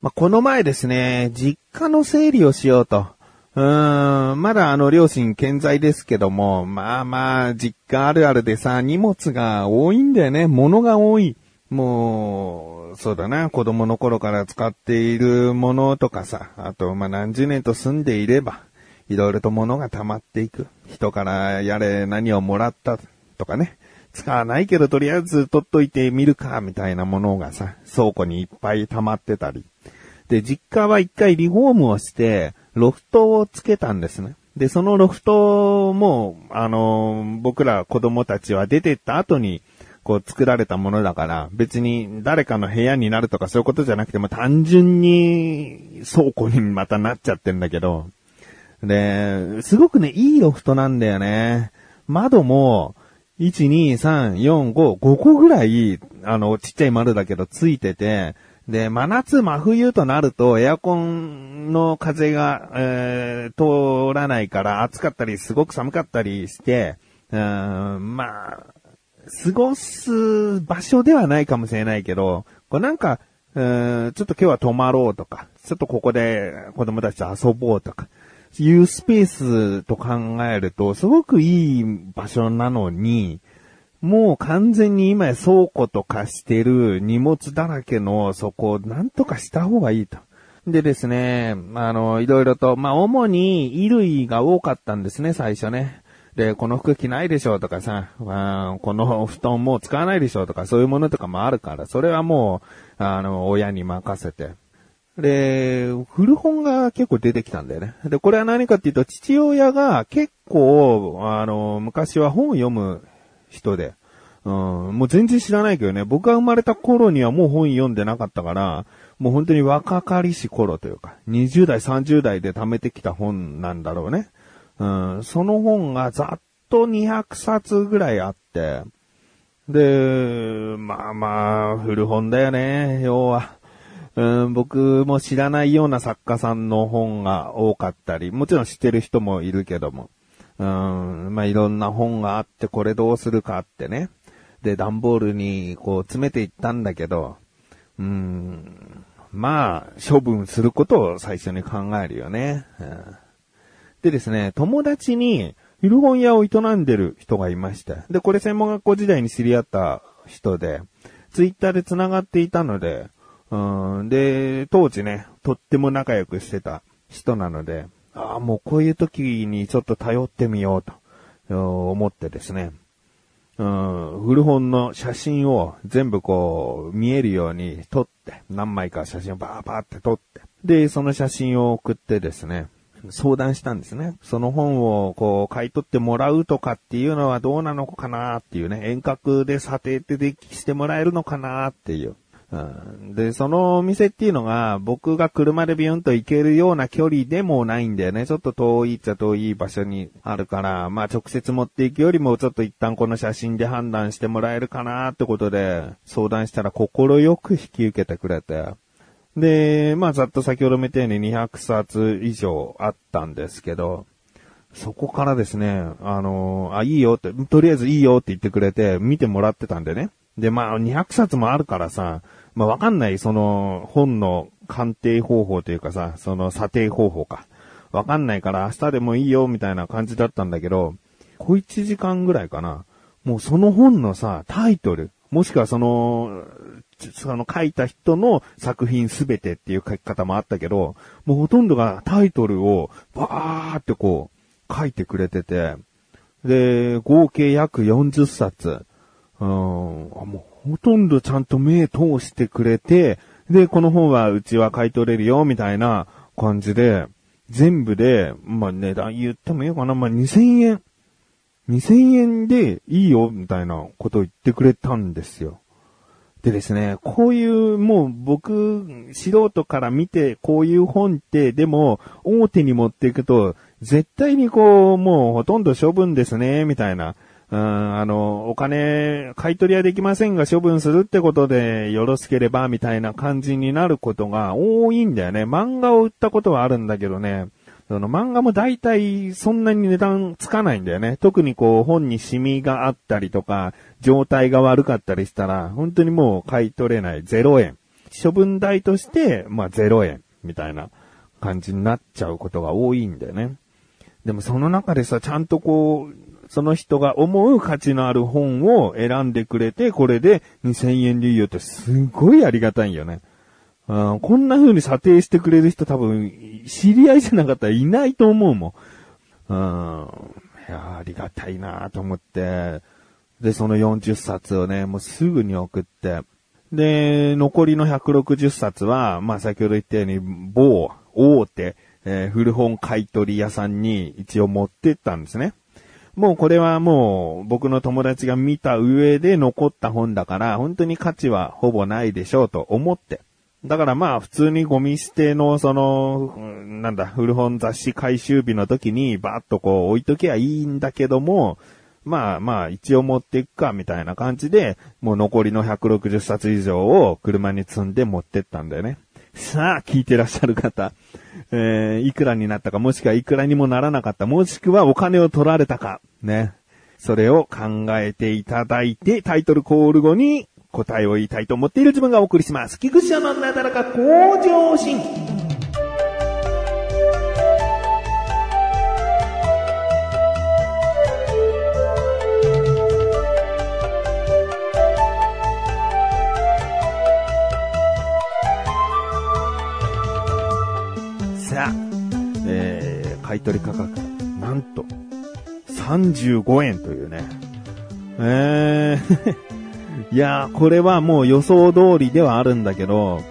まあ、この前ですね、実家の整理をしようと。うーん、まだあの両親健在ですけども、まあまあ、実家あるあるでさ、荷物が多いんだよね。物が多い。もう、そうだな、子供の頃から使っているものとかさ、あと、まあ何十年と住んでいれば、いろいろと物が溜まっていく。人からやれ何をもらったとかね。使わないけどとりあえず取っといてみるか、みたいなものがさ、倉庫にいっぱい溜まってたり。で、実家は一回リフォームをして、ロフトをつけたんですね。で、そのロフトも、あの、僕ら子供たちは出てった後に、こう作られたものだから、別に誰かの部屋になるとかそういうことじゃなくても単純に倉庫にまたなっちゃってんだけど、で、すごくね、いいロフトなんだよね。窓も、1、2、3、4、5、5個ぐらい、あの、ちっちゃい窓だけどついてて、で、真夏、真冬となると、エアコンの風が、えー、通らないから暑かったり、すごく寒かったりして、うん、まあ、過ごす場所ではないかもしれないけど、これなんか、うん、ちょっと今日は泊まろうとか、ちょっとここで子供たちと遊ぼうとか、いうスペースと考えると、すごくいい場所なのに、もう完全に今倉庫と化してる荷物だらけのそこをなんとかした方がいいと。でですね、あの、いろいろと、まあ、主に衣類が多かったんですね、最初ね。で、この服着ないでしょうとかさ、まあ、この布団もう使わないでしょうとか、そういうものとかもあるから、それはもう、あの、親に任せて。で、古本が結構出てきたんだよね。で、これは何かっていうと、父親が結構、あの、昔は本を読む人で、うん、もう全然知らないけどね、僕が生まれた頃にはもう本読んでなかったから、もう本当に若かりし頃というか、20代、30代で貯めてきた本なんだろうね。うん、その本がざっと200冊ぐらいあって、で、まあまあ、古本だよね、要は。うん、僕も知らないような作家さんの本が多かったり、もちろん知ってる人もいるけども。うん、まあ、いろんな本があって、これどうするかってね。で、段ボールにこう詰めていったんだけど、うん、まあ、処分することを最初に考えるよね。うん、でですね、友達に古本屋を営んでる人がいました。で、これ専門学校時代に知り合った人で、ツイッターで繋がっていたので、うん、で、当時ね、とっても仲良くしてた人なので、ああ、もうこういう時にちょっと頼ってみようと思ってですね、うん、古本の写真を全部こう見えるように撮って、何枚か写真をバーバーって撮って、で、その写真を送ってですね、相談したんですね。その本をこう買い取ってもらうとかっていうのはどうなのかなっていうね、遠隔で査定ってできしてもらえるのかなっていう。うん、で、そのお店っていうのが、僕が車でビュンと行けるような距離でもないんだよね。ちょっと遠いっちゃ遠い場所にあるから、まあ直接持っていくよりもちょっと一旦この写真で判断してもらえるかなってことで、相談したら心よく引き受けてくれて。で、まあざっと先ほど見たように200冊以上あったんですけど、そこからですね、あのあ、いいよって、とりあえずいいよって言ってくれて、見てもらってたんでね。で、まあ、200冊もあるからさ、まあわかんない、その本の鑑定方法というかさ、その査定方法か。わかんないから明日でもいいよみたいな感じだったんだけど、小1時間ぐらいかな。もうその本のさ、タイトル、もしくはその、その書いた人の作品すべてっていう書き方もあったけど、もうほとんどがタイトルをバーってこう書いてくれてて、で、合計約40冊。うん、もうほとんどちゃんと目通してくれて、で、この本はうちは買い取れるよ、みたいな感じで、全部で、まあ値段言ってもいいかな、まあ2000円。2000円でいいよ、みたいなことを言ってくれたんですよ。でですね、こういう、もう僕、素人から見て、こういう本って、でも、大手に持っていくと、絶対にこう、もうほとんど処分ですね、みたいな。うん、あの、お金、買い取りはできませんが処分するってことでよろしければ、みたいな感じになることが多いんだよね。漫画を売ったことはあるんだけどね。その漫画も大体そんなに値段つかないんだよね。特にこう本にシミがあったりとか、状態が悪かったりしたら、本当にもう買い取れない。0円。処分代として、まあ0円みたいな感じになっちゃうことが多いんだよね。でもその中でさ、ちゃんとこう、その人が思う価値のある本を選んでくれて、これで2000円でいいよってすごいありがたいんよね。うん、こんな風に査定してくれる人多分、知り合いじゃなかったらいないと思うもん。うん、いや、ありがたいなと思って、で、その40冊をね、もうすぐに送って、で、残りの160冊は、まあ先ほど言ったように、某、大手、えー古本買取屋さんに一応持ってったんですね。もうこれはもう僕の友達が見た上で残った本だから、本当に価値はほぼないでしょうと思って。だからまあ普通にゴミ捨てのその、なんだ、古本雑誌回収日の時にバーッとこう置いときゃいいんだけども、まあまあ一応持っていくかみたいな感じで、もう残りの160冊以上を車に積んで持ってったんだよね。さあ、聞いてらっしゃる方、えー、いくらになったか、もしくはいくらにもならなかった、もしくはお金を取られたか、ね。それを考えていただいて、タイトルコール後に答えを言いたいと思っている自分がお送りします。菊池のなだらか向上心。買取価格、なんと、35円というね。えー、いやー、これはもう予想通りではあるんだけど、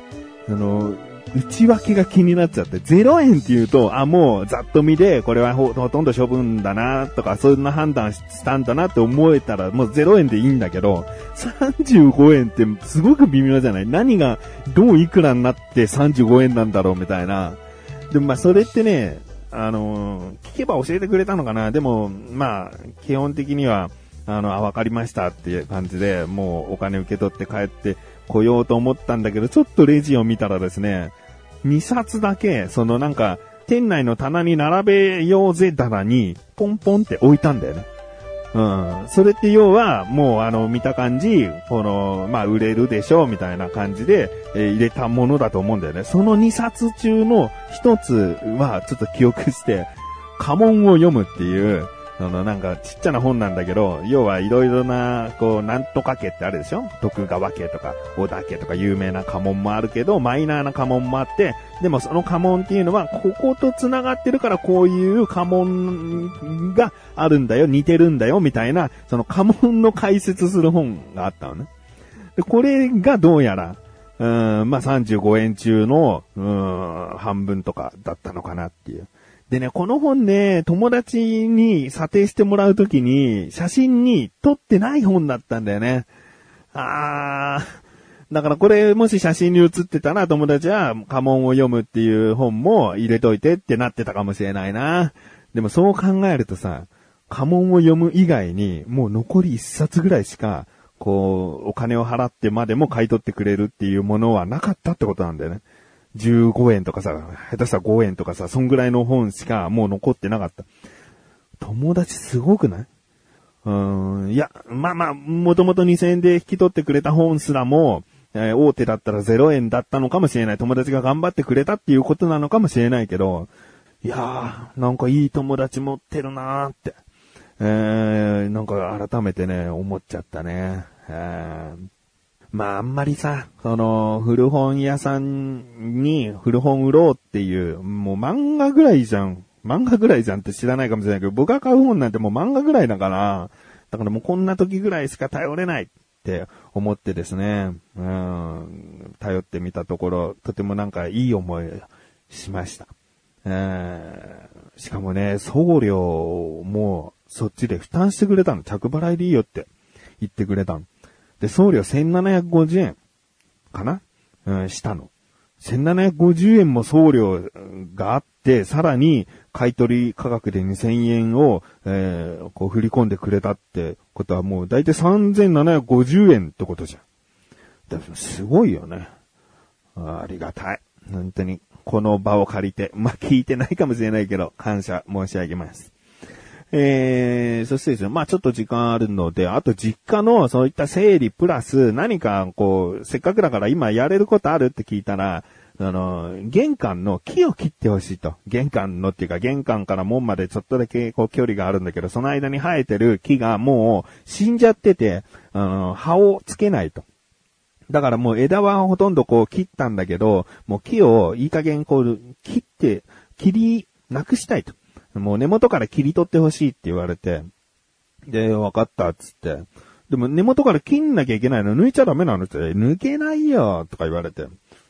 あの、内訳が気になっちゃって、0円って言うと、あ、もうざっと見で、これはほほとんど処分だな、とか、そんな判断したんだなって思えたら、もう0円でいいんだけど、35円ってすごく微妙じゃない？何が、どういくらになって35円なんだろうみたいな。でもまあそれってね、あの聞けば教えてくれたのかなでも、まあ、基本的には、あの、あ、わかりましたっていう感じで、もうお金受け取って帰ってこようと思ったんだけど、ちょっとレジを見たらですね、2冊だけ、そのなんか、店内の棚に並べようぜ棚に、ポンポンって置いたんだよね。うん。それって要は、もうあの、見た感じ、この、まあ、売れるでしょう、みたいな感じで、えー入れたものだと思うんだよね。その2冊中の1つは、ちょっと記憶して、家紋を読むっていう、あの、なんか、ちっちゃな本なんだけど、要はいろいろな、こう、なんとか家ってあるでしょ？徳川家とか、織田家とか有名な家紋もあるけど、マイナーな家紋もあって、でもその家紋っていうのは、ここと繋がってるからこういう家紋があるんだよ、似てるんだよ、みたいな、その家紋の解説する本があったのね。で、これがどうやら、うん、まあ、35円中の、うん、半分とかだったのかなっていう。でね、この本ね、友達に査定してもらうときに、写真に撮ってない本だったんだよね。あー、だからこれもし写真に写ってたら友達は家紋を読むっていう本も入れといてってなってたかもしれないな。でもそう考えるとさ、家紋を読む以外にもう残り一冊ぐらいしか、こう、お金を払ってまでも買い取ってくれるっていうものはなかったってことなんだよね。15円とかさ、下手したら5円とかさ、そんぐらいの本しかもう残ってなかった。友達すごくない？うーん、いや、まあまあ、もともと2000円で引き取ってくれた本すらも、えー大手だったら0円だったのかもしれない。友達が頑張ってくれたっていうことなのかもしれないけど、いやー、なんかいい友達持ってるなーって、えー、なんか改めてね、思っちゃったね。えーまああんまりさ、その、古本屋さんに古本売ろうっていう、もう漫画ぐらいじゃん。漫画ぐらいじゃんって知らないかもしれないけど、僕が買う本なんてもう漫画ぐらいだから、だからもうこんな時ぐらいしか頼れないって思ってですね、うん、頼ってみたところ、とてもなんかいい思いしました。えーしかもね、送料もそっちで負担してくれたの。着払いでいいよって言ってくれたの。で、送料1750円かな？うん、したの。1750円も送料があって、さらに買取価格で2000円を、えーこう振り込んでくれたってことはもう大体3750円ってことじゃん。だからすごいよね。あありがたい。本当に、この場を借りて、まあ、聞いてないかもしれないけど、感謝申し上げます。えー、そしてですね、まあちょっと時間あるので、あと実家のそういった整理プラス何かこう、せっかくだから今やれることあるって聞いたら、あの、玄関の木を切ってほしいと。玄関のっていうか、玄関から門までちょっとだけこう距離があるんだけど、その間に生えてる木がもう死んじゃってて、あの、葉をつけないと。だからもう枝はほとんどこう切ったんだけど、もう木をいい加減こう切って、切りなくしたいと。もう根元から切り取ってほしいって言われて、で、わかったっつって。でも根元から切んなきゃいけないの抜いちゃダメなのって、抜けないよとか言われて。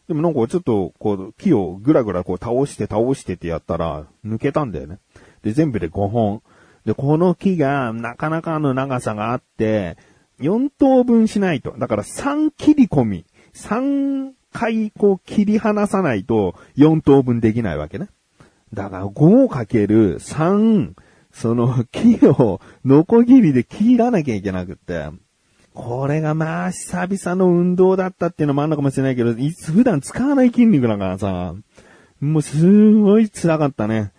でもなんかちょっとこう木をぐらぐらこう倒して倒してってやったら抜けたんだよね。で、全部で5本。で、この木がなかなかの長さがあって、4等分しないと。だから3切り込み。3回こう切り離さないと4等分できないわけね。だから5かける3、その木をノコギリで切らなきゃいけなくって。これがまあ久々の運動だったっていうのもあるのかもしれないけど、普段使わない筋肉だからさ、もうすごい辛かったね。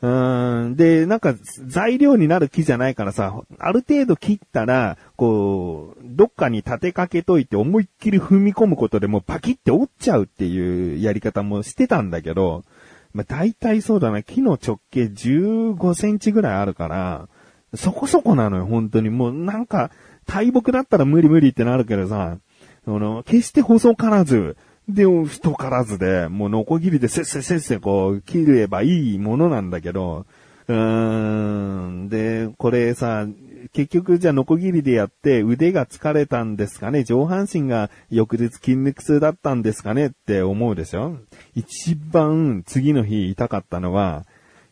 うん。で、なんか材料になる木じゃないからさ、ある程度切ったら、こう、どっかに立てかけといて思いっきり踏み込むことでもうパキって折っちゃうっていうやり方もしてたんだけど、まあ、大体そうだな、木の直径15センチぐらいあるから、そこそこなのよ、本当に。もうなんか、大木だったら無理無理ってなるけどさ、あの、決して細からず、で、太からずで、もうノコギリでせっせせっせこう、切ればいいものなんだけど、うーん、で、これさ、結局じゃあノコギリでやって腕が疲れたんですかね上半身が翌日筋肉痛だったんですかねって思うでしょ一番次の日痛かったのは、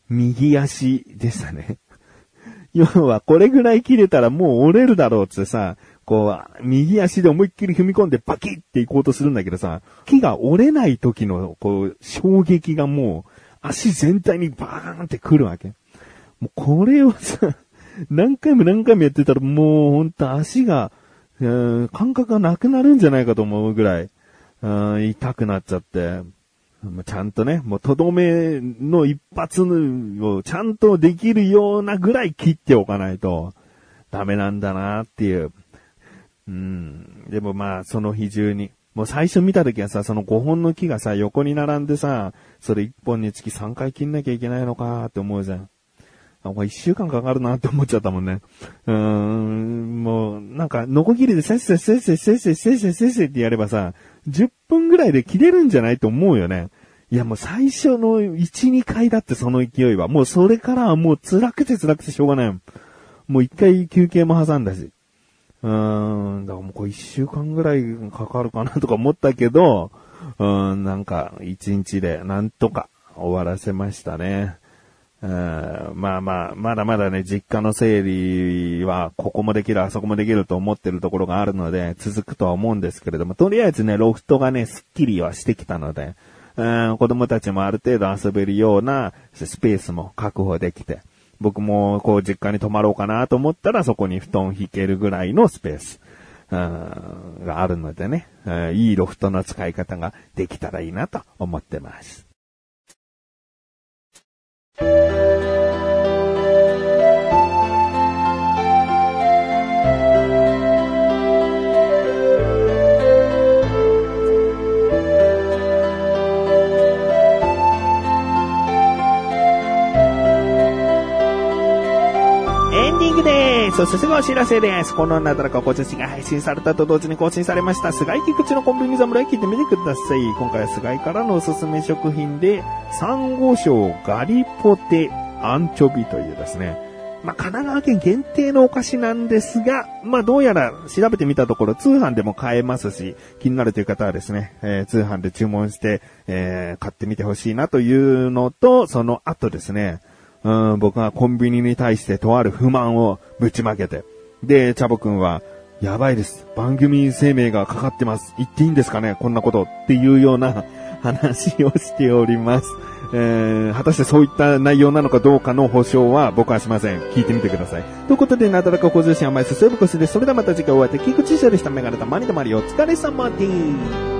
右足でしたね。要はこれぐらい切れたらもう折れるだろうってさ、こう、右足で思いっきり踏み込んでバキって行こうとするんだけどさ、木が折れない時の、こう、衝撃がもう、足全体にバーンって来るわけ。もうこれをさ、何回も何回もやってたらもうほんと足が、感覚がなくなるんじゃないかと思うぐらい、痛くなっちゃって、ちゃんとね、もうとどめの一発をちゃんとできるようなぐらい切っておかないとダメなんだなっていう。うん。でもまあ、その日中に。もう最初見た時はさ、その5本の木がさ、横に並んでさ、それ1本につき3回切んなきゃいけないのかって思うじゃん。あ、これ1週間かかるなって思っちゃったもんね。うーん、もう、なんか、ノコギリでせっせっせっせっせっせっせっせっせっせってやればさ、10分ぐらいで切れるんじゃないと思うよね。いやもう最初の1、2回だってその勢いは。もうそれからはもう辛くて辛くてしょうがない。もう1回休憩も挟んだし。うーん、だからもうこれ1週間ぐらいかかるかなとか思ったけど、うーん、なんか1日でなんとか終わらせましたね。まあまあ、まだまだね、実家の整理は、ここもできる、あそこもできると思ってるところがあるので、続くとは思うんですけれども、とりあえずね、ロフトがね、スッキリはしてきたので、うん子供たちもある程度遊べるようなスペースも確保できて、僕もこう実家に泊まろうかなと思ったらそこに布団引けるぐらいのスペース。があるのでね、いいロフトの使い方ができたらいいなと思ってます。Thank you. エンディングですそしてすぐお知らせです。このなだらか小女が配信されたと同時に更新されました、菅井菊池のコンビニ侍聞いてみてください。今回は菅井からのおすすめ食品で、サンゴ礁ガリポテアンチョビというですね、まあ、神奈川県限定のお菓子なんですが、まあ、どうやら調べてみたところ通販でも買えますし、気になるという方はですね、えー、通販で注文して、えー、買ってみてほしいなというのと、その後ですね、うん、僕がコンビニに対してとある不満をぶちまけて。で、チャボくんは、やばいです。番組生命がかかってます。言っていいんですかね？こんなことっていうような 話をしております。えー、果たしてそういった内容なのかどうかの保証は僕はしません。聞いてみてください。ということで、なだらか小女子甘いすすぶこしで、それではまた次回お会いで、菊池翔でした。メガネたまりとまりお疲れ様です。